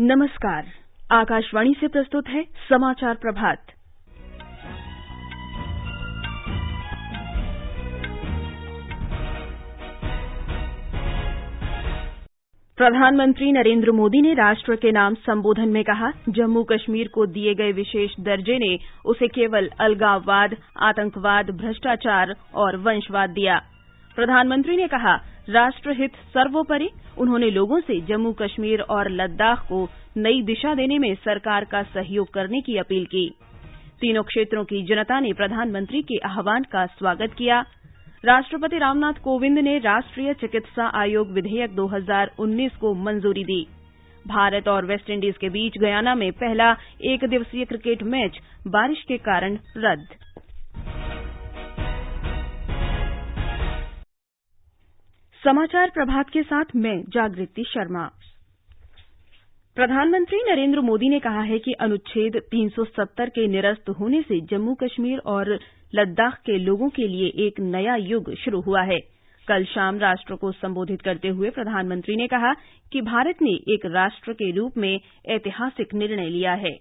नमस्कार। आकाशवाणी से प्रस्तुत है समाचार प्रभात। प्रधानमंत्री नरेंद्र मोदी ने राष्ट्र के नाम संबोधन में कहा जम्मू कश्मीर को दिए गए विशेष दर्जे ने उसे केवल अलगाववाद, आतंकवाद, भ्रष्टाचार और वंशवाद दिया। प्रधानमंत्री ने कहा, राष्ट्रहित सर्वोपरि उन्होंने लोगों से जम्मू कश्मीर और लद्दाख को नई दिशा देने में सरकार का सहयोग करने की अपील की। तीनों क्षेत्रों की जनता ने प्रधानमंत्री के आह्वान का स्वागत किया। राष्ट्रपति रामनाथ कोविंद ने राष्ट्रीय चिकित्सा आयोग विधेयक 2019 को मंजूरी दी। भारत और वेस्टइंडीज के बीच गयाना में पहला एक दिवसीय क्रिकेट मैच बारिश के कारण रद्द। समाचार प्रभात के साथ मैं जागृति शर्मा। प्रधानमंत्री नरेंद्र मोदी ने कहा है कि अनुच्छेद 370 के निरस्त होने से जम्मू कश्मीर और लद्दाख के लोगों के लिए एक नया युग शुरू हुआ है। कल शाम राष्ट्र को संबोधित करते हुए प्रधानमंत्री ने कहा कि भारत ने एक राष्ट्र के रूप में ऐतिहासिक निर्णय लिया है।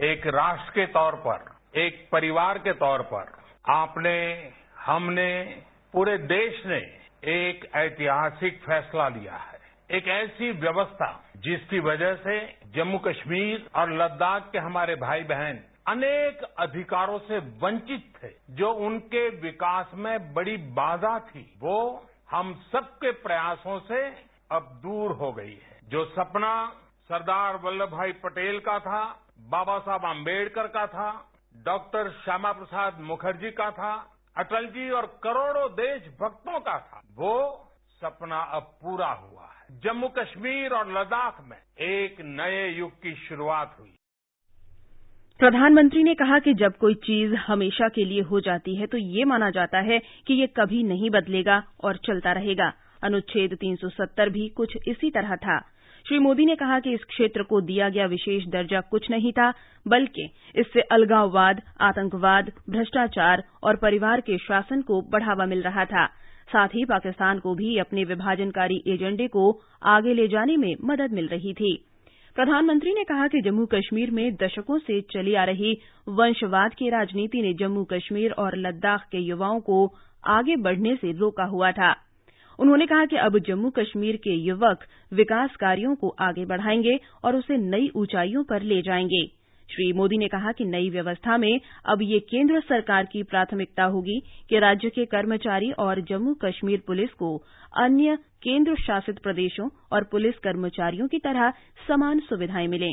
एक राष्ट्र के तौर पर, एक परिवार के तौर पर आपने, हमने, पूरे देश ने एक ऐतिहासिक फैसला लिया है। एक ऐसी व्यवस्था जिसकी वजह से जम्मू कश्मीर और लद्दाख के हमारे भाई बहन अनेक अधिकारों से वंचित थे, जो उनके विकास में बड़ी बाधा थी। वो हम सबके प्रयासों से अब दूर हो गई है। जो सपना सरदार वल्लभ भाई पटेल का था, बाबा साहब आम्बेडकर का था, डॉक्टर श्यामा प्रसाद मुखर्जी का था अटल जी और करोड़ों देशभक्तों का था। वो सपना अब पूरा हुआ है। जम्मू कश्मीर और लद्दाख में एक नए युग की शुरुआत हुई। प्रधानमंत्री ने कहा कि जब कोई चीज़ हमेशा के लिए हो जाती है तो ये माना जाता है कि ये कभी नहीं बदलेगा और चलता रहेगा। अनुच्छेद 370 भी कुछ इसी तरह था। श्री मोदी ने कहा कि इस क्षेत्र को दिया गया विशेष दर्जा कुछ नहीं था, बल्कि इससे अलगाववाद, आतंकवाद, भ्रष्टाचार और परिवार के शासन को बढ़ावा मिल रहा था। साथ ही पाकिस्तान को भी अपने विभाजनकारी एजेंडे को आगे ले जाने में मदद मिल रही थी। प्रधानमंत्री ने कहा कि जम्मू कश्मीर में दशकों से चली आ रही वंशवाद की राजनीति ने जम्मू कश्मीर और लद्दाख के युवाओं को आगे बढ़ने से रोका हुआ था। उन्होंने कहा कि अब जम्मू कश्मीर के युवक विकास कार्यों को आगे बढ़ाएँगे और उसे नई ऊंचाइयों पर ले जाएँगे। श्री मोदी ने कहा कि नई व्यवस्था में अब ये केंद्र सरकार की प्राथमिकता होगी कि राज्य के कर्मचारी और जम्मू कश्मीर पुलिस को अन्य केंद्र शासित प्रदेशों और पुलिस कर्मचारियों की तरह समान सुविधाएँ मिलें।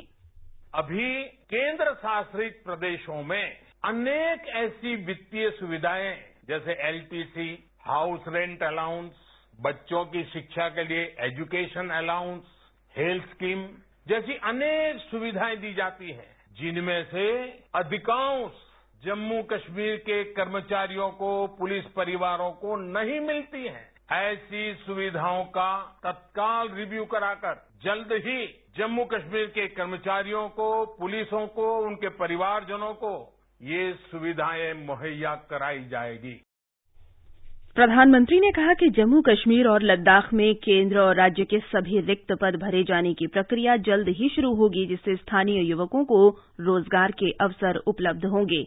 अभी केंद्र शासित प्रदेशों में अनेक ऐसी वित्तीय सुविधाएँ, जैसे एलटीसी, हाउस रेंट अलाउंस बच्चों की शिक्षा के लिए एजुकेशन अलाउंस, हेल्थ स्कीम जैसी अनेक सुविधाएँ दी जाती हैं, जिनमें से अधिकांश जम्मू कश्मीर के कर्मचारियों को, पुलिस परिवारों को नहीं मिलती हैं। ऐसी सुविधाओं का तत्काल रिव्यू कराकर जल्द ही जम्मू कश्मीर के कर्मचारियों को, पुलिसों को, उनके परिवारजनों को ये सुविधाएँ मुहैया कराई जाएगी। प्रधानमंत्री ने कहा कि जम्मू कश्मीर और लद्दाख में केंद्र और राज्य के सभी रिक्त पद भरे जाने की प्रक्रिया जल्द ही शुरू होगी, जिससे स्थानीय युवकों को रोज़गार के अवसर उपलब्ध होंगे।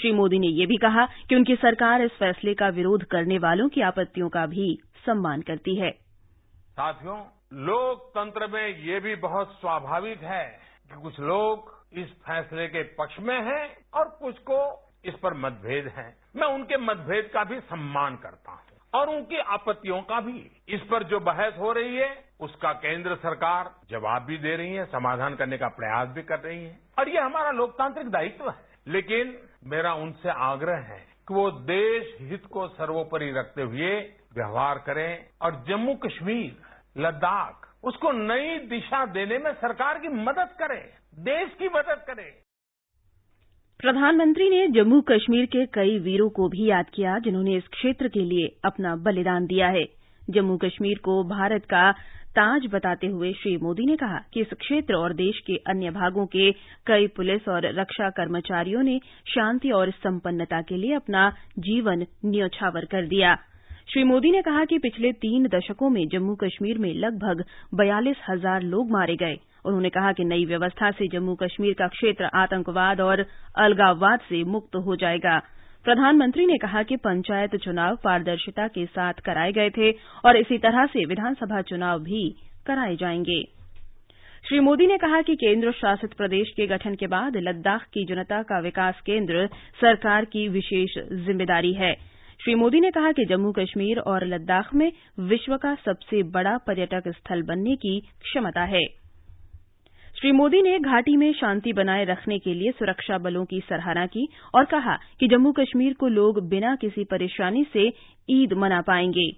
श्री मोदी ने यह भी कहा कि उनकी सरकार इस फैसले का विरोध करने वालों की आपत्तियों का भी सम्मान करती है। साथियों, लोकतंत्र में ये भी बहुत स्वाभाविक है कि कुछ लोग इस फैसले के पक्ष में हैं और कुछ को इस पर मतभेद है। मैं उनके मतभेद का भी सम्मान करता हूँ और उनकी आपत्तियों का भी। इस पर जो बहस हो रही है, उसका केंद्र सरकार जवाब भी दे रही है, समाधान करने का प्रयास भी कर रही है। और ये हमारा लोकतांत्रिक दायित्व है। लेकिन मेरा उनसे आग्रह है कि वो देश हित को सर्वोपरि रखते हुए व्यवहार करें और जम्मू कश्मीर लद्दाख, उसको नई दिशा देने में सरकार की मदद करें, देश की मदद करें। प्रधानमंत्री ने जम्मू कश्मीर के कई वीरों को भी याद किया, जिन्होंने इस क्षेत्र के लिए अपना बलिदान दिया है। जम्मू कश्मीर को भारत का ताज बताते हुए श्री मोदी ने कहा कि इस क्षेत्र और देश के अन्य भागों के कई पुलिस और रक्षा कर्मचारियों ने शांति और संपन्नता के लिए अपना जीवन न्यौछावर कर दिया। श्री मोदी ने कहा कि पिछले तीन दशकों में जम्मू कश्मीर में लगभग बयालीस हज़ार लोग मारे गए। उन्होंने कहा कि नई व्यवस्था से जम्मू कश्मीर का क्षेत्र आतंकवाद और अलगाववाद से मुक्त हो जाएगा। प्रधानमंत्री ने कहा कि पंचायत चुनाव पारदर्शिता के साथ कराए गए थे और इसी तरह से विधानसभा चुनाव भी कराए जाएँगे। श्री मोदी ने कहा कि केंद्र शासित प्रदेश के गठन के बाद लद्दाख की जनता का विकास केंद्र सरकार की विशेष ज़िम्मेदारी है। श्री मोदी ने कहा कि जम्मू कश्मीर और लद्दाख में विश्व का सबसे बड़ा पर्यटक स्थल बनने की क्षमता है। श्री मोदी ने घाटी में शांति बनाए रखने के लिए सुरक्षा बलों की सराहना की और कहा कि जम्मू कश्मीर को लोग बिना किसी परेशानी से ईद मना पाएँगे।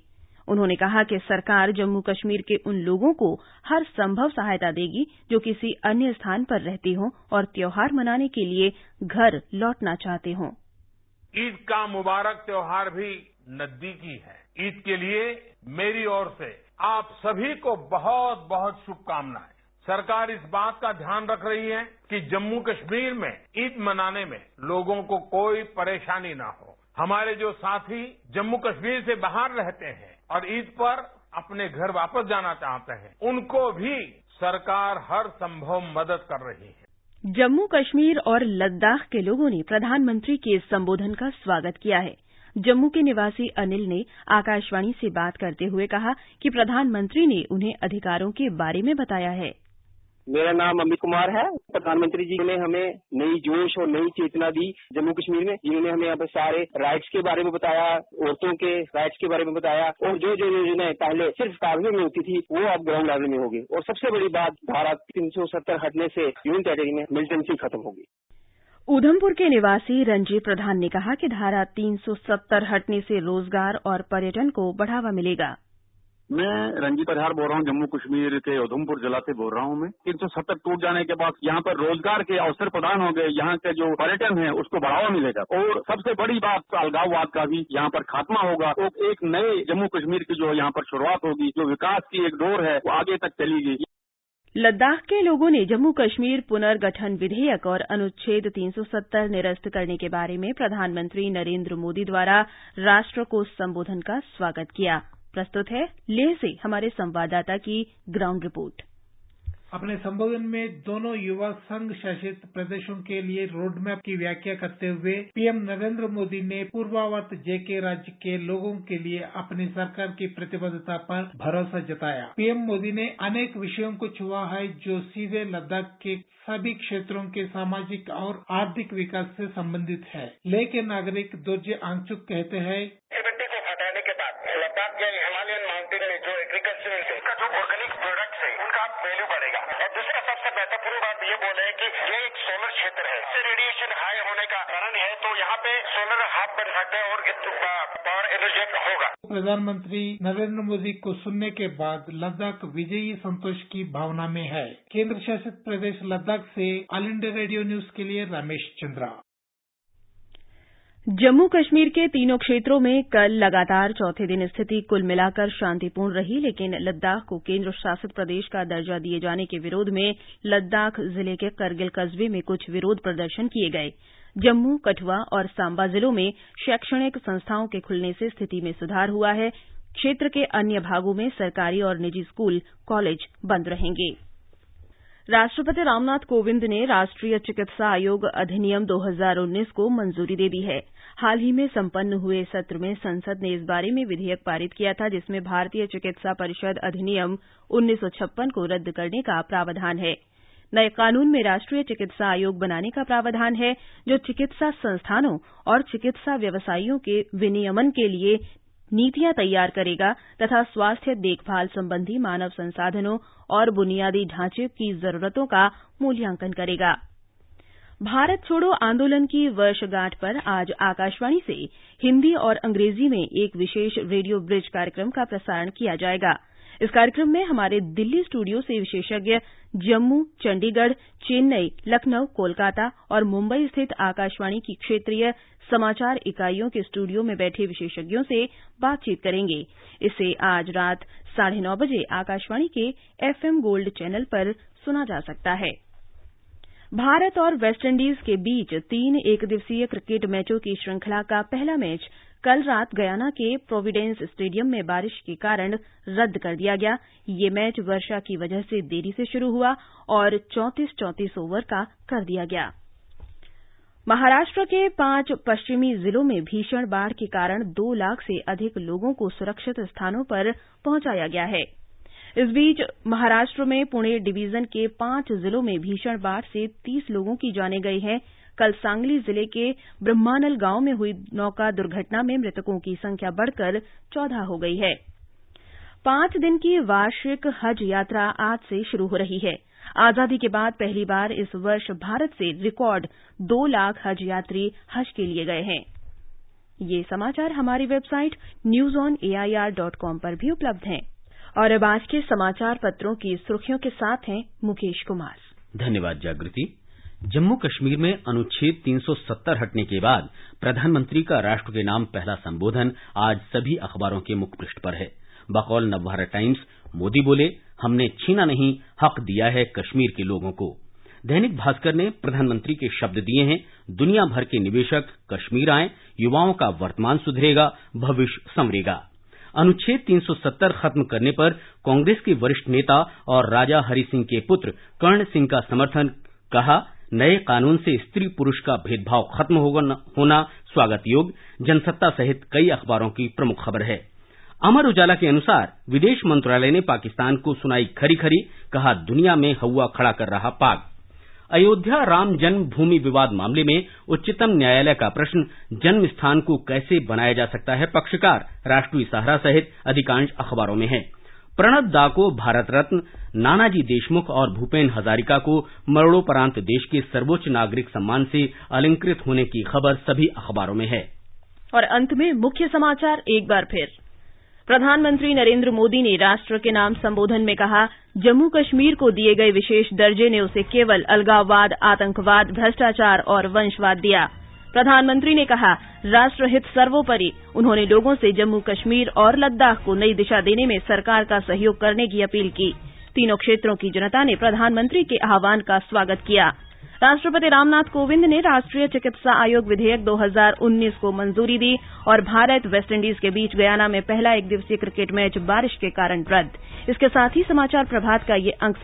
उन्होंने कहा कि सरकार जम्मू कश्मीर के उन लोगों को हर संभव सहायता देगी जो किसी अन्य स्थान पर रहते हों और त्यौहार मनाने के लिए घर लौटना चाहते हों। ईद का मुबारक त्यौहार भी नजदीकी है। ईद के लिए मेरी ओर से आप सभी को बहुत बहुत शुभकामनाएँ। सरकार इस बात का ध्यान रख रही है कि जम्मू कश्मीर में ईद मनाने में लोगों को कोई परेशानी ना हो। हमारे जो साथी जम्मू कश्मीर से बाहर रहते हैं और ईद पर अपने घर वापस जाना चाहते हैं, उनको भी सरकार हर संभव मदद कर रही है। जम्मू कश्मीर और लद्दाख के लोगों ने प्रधानमंत्री के इस संबोधन का स्वागत किया है। जम्मू के निवासी अनिल ने आकाशवाणी से बात करते हुए कहा कि प्रधानमंत्री ने उन्हें अधिकारों के बारे में बताया है। मेरा नाम अमित कुमार है। प्रधानमंत्री जी ने हमें नई जोश और नई चेतना दी जम्मू कश्मीर में। जिन्होंने हमें यहाँ पे सारे राइट्स के बारे में बताया, औरतों के राइट्स के बारे में बताया और जो जो योजनाएँ पहले सिर्फ़ कागजों में होती थी, वो अब ग्राउंड लेवल में होगी और सबसे बड़ी बात धारा तीन सौ सत्तर हटने से यूनियन टेरिटरी में मिलिटेंसी खत्म होगी उधमपुर के निवासी रंजी प्रधान ने कहा कि धारा 370 हटने से रोज़गार और पर्यटन को बढ़ावा मिलेगा। मैं रंजीत अजहार बोल रहा हूँ, जम्मू कश्मीर के उधमपुर जिला से बोल रहा हूँ मैं। तीन सौ सत्तर टूट जाने के बाद यहाँ पर रोज़गार के अवसर प्रदान हो गए, यहाँ के जो पर्यटन है, उसको बढ़ावा मिलेगा। और सबसे बड़ी बात अलगाववाद का भी यहाँ पर खात्मा होगा। तो एक नए जम्मू कश्मीर की जो यहाँ पर शुरुआत होगी, जो विकास की एक डोर है, वो आगे तक चलेगी। लद्दाख के लोगों ने जम्मू कश्मीर पुनर्गठन विधेयक और अनुच्छेद 370 निरस्त करने के बारे में प्रधानमंत्री नरेंद्र मोदी द्वारा राष्ट्र को संबोधन का स्वागत किया। प्रस्तुत है लेह से हमारे संवाददाता की ग्राउंड रिपोर्ट। अपने संबोधन में दोनों युवा संघ शासित प्रदेशों के लिए रोड मैप की व्याख्या करते हुए पीएम नरेंद्र मोदी ने पूर्वावत जेके राज्य के लोगों के लिए अपनी सरकार की प्रतिबद्धता पर भरोसा जताया। पीएम मोदी ने अनेक विषयों को छुआ है जो सीधे लद्दाख के सभी क्षेत्रों के सामाजिक और आर्थिक विकास से संबंधित है। लेकिन नागरिक दुर्जय आंगचुक कहते हैं इससे रेडिएशन हाई होने का कारण है तो यहाँ पे सोलर हब बन सकते हैं और पावर एनर्जी होगा। प्रधानमंत्री नरेंद्र मोदी को सुनने के बाद लद्दाख विजयी संतोष की भावना में है। केंद्र शासित प्रदेश लद्दाख से ऑल इंडिया रेडियो न्यूज़ के लिए रमेश चंद्रा। जम्मू कश्मीर के तीनों क्षेत्रों में कल लगातार चौथे दिन स्थिति कुल मिलाकर शांतिपूर्ण रही, लेकिन लद्दाख को केंद्र शासित प्रदेश का दर्जा दिए जाने के विरोध में लद्दाख ज़िले के करगिल कस्बे में कुछ विरोध प्रदर्शन किए गए। जम्मू, कठुआ और सांबा जिलों में शैक्षणिक संस्थाओं के खुलने से स्थिति में सुधार हुआ है। क्षेत्र के अन्य भागों में सरकारी और निजी स्कूल, कॉलेज बंद रहेंगे। राष्ट्रपति रामनाथ कोविंद ने राष्ट्रीय चिकित्सा आयोग अधिनियम 2019 को मंजूरी दे दी है। हाल ही में संपन्न हुए सत्र में संसद ने इस बारे में विधेयक पारित किया था, जिसमें भारतीय चिकित्सा परिषद अधिनियम 1956 को रद्द करने का प्रावधान है। नए कानून में राष्ट्रीय चिकित्सा आयोग बनाने का प्रावधान है, जो चिकित्सा संस्थानों और चिकित्सा व्यवसायियों के विनियमन के लिए नीतियाँ तैयार करेगा तथा स्वास्थ्य देखभाल संबंधी मानव संसाधनों और बुनियादी ढांचे की जरूरतों का मूल्यांकन करेगा। भारत छोड़ो आंदोलन की वर्षगांठ पर आज आकाशवाणी से हिंदी और अंग्रेज़ी में एक विशेष रेडियो ब्रिज कार्यक्रम का प्रसारण किया जाएगा। इस कार्यक्रम में हमारे दिल्ली स्टूडियो से विशेषज्ञ जम्मू, चंडीगढ़, चेन्नई, लखनऊ, कोलकाता और मुंबई स्थित आकाशवाणी की क्षेत्रीय समाचार इकाइयों के स्टूडियो में बैठे विशेषज्ञों से बातचीत करेंगे। इसे आज रात साढ़े नौ बजे आकाशवाणी के एफएम गोल्ड चैनल पर सुना जा सकता है। भारत और वेस्टइंडीज के बीच तीन एकदिवसीय क्रिकेट मैचों की श्रृंखला का पहला मैच कल रात गयाना के प्रोविडेंस स्टेडियम में बारिश के कारण रद्द कर दिया गया। ये मैच वर्षा की वजह से देरी से शुरू हुआ और चौंतीस चौंतीस ओवर का कर दिया गया। महाराष्ट्र के पाँच पश्चिमी जिलों में भीषण बाढ़ के कारण दो लाख से अधिक लोगों को सुरक्षित स्थानों पर पहुँचाया गया है। इस बीच महाराष्ट्र में पुणे डिवीज़न के पाँच जिलों में भीषण बाढ़ से तीस लोगों की जानें गई हैं। कल सांगली ज़िले के ब्रह्मानल गाँव में हुई नौका दुर्घटना में मृतकों की संख्या बढ़कर चौदह हो गई है। पाँच दिन की वार्षिक हज यात्रा आज से शुरू हो रही है। आज़ादी के बाद पहली बार इस वर्ष भारत से रिकॉर्ड दो लाख हज यात्री हज के लिए गए हैं। ये समाचार हमारी website news on AIR dot com पर भी उपलब्ध हैं। और अब आज के समाचार पत्रों की सुर्खियों के साथ हैं मुकेश कुमार। धन्यवाद जागृति। जम्मू कश्मीर में अनुच्छेद 370 हटने के बाद प्रधानमंत्री का राष्ट्र के नाम पहला संबोधन आज सभी अखबारों के मुख पृष्ठ पर है। बकौल नवभारत टाइम्स, मोदी बोले, हमने छीना नहीं, हक दिया है कश्मीर के लोगों को। दैनिक भास्कर ने प्रधानमंत्री के शब्द दिए हैं, दुनिया भर के निवेशक कश्मीर आए, युवाओं का वर्तमान सुधरेगा, भविष्य संवरेगा। अनुच्छेद 370 खत्म करने पर कांग्रेस के वरिष्ठ नेता और राजा हरि सिंह के पुत्र कर्ण सिंह का समर्थन, कहा, नए कानून से स्त्री पुरुष का भेदभाव खत्म होना स्वागत योग्य जनसत्ता सहित कई अखबारों की प्रमुख खबर है। अमर उजाला के अनुसार विदेश मंत्रालय ने पाकिस्तान को सुनाई खरी खरी, कहा, दुनिया में हौवा खड़ा कर रहा पाक। अयोध्या राम जन्म भूमि विवाद मामले में उच्चतम न्यायालय का प्रश्न जन्म स्थान को कैसे बनाया जा सकता है पक्षकार? राष्ट्रीय सहारा सहित अधिकांश अखबारों में है। प्रणब दा को भारत रत्न, नानाजी देशमुख और भूपेन हजारिका को मरणोपरांत देश के सर्वोच्च नागरिक सम्मान से अलंकृत होने की खबर सभी अखबारों में है। और अंत में मुख्य समाचार एक बार फिर। प्रधानमंत्री नरेंद्र मोदी ने राष्ट्र के नाम संबोधन में कहा, जम्मू कश्मीर को दिए गए विशेष दर्जे ने उसे केवल अलगाववाद, आतंकवाद, भ्रष्टाचार और वंशवाद दिया। प्रधानमंत्री ने कहा, राष्ट्रहित सर्वोपरि उन्होंने लोगों से जम्मू कश्मीर और लद्दाख को नई दिशा देने में सरकार का सहयोग करने की अपील की। तीनों क्षेत्रों की जनता ने प्रधानमंत्री के आह्वान का स्वागत किया। राष्ट्रपति रामनाथ कोविंद ने राष्ट्रीय चिकित्सा आयोग विधेयक 2019 को मंजूरी दी और भारत वेस्टइंडीज के बीच गयाना में पहला एक दिवसीय क्रिकेट मैच बारिश के कारण रद्द। इसके साथ ही समाचार प्रभात का ये अंक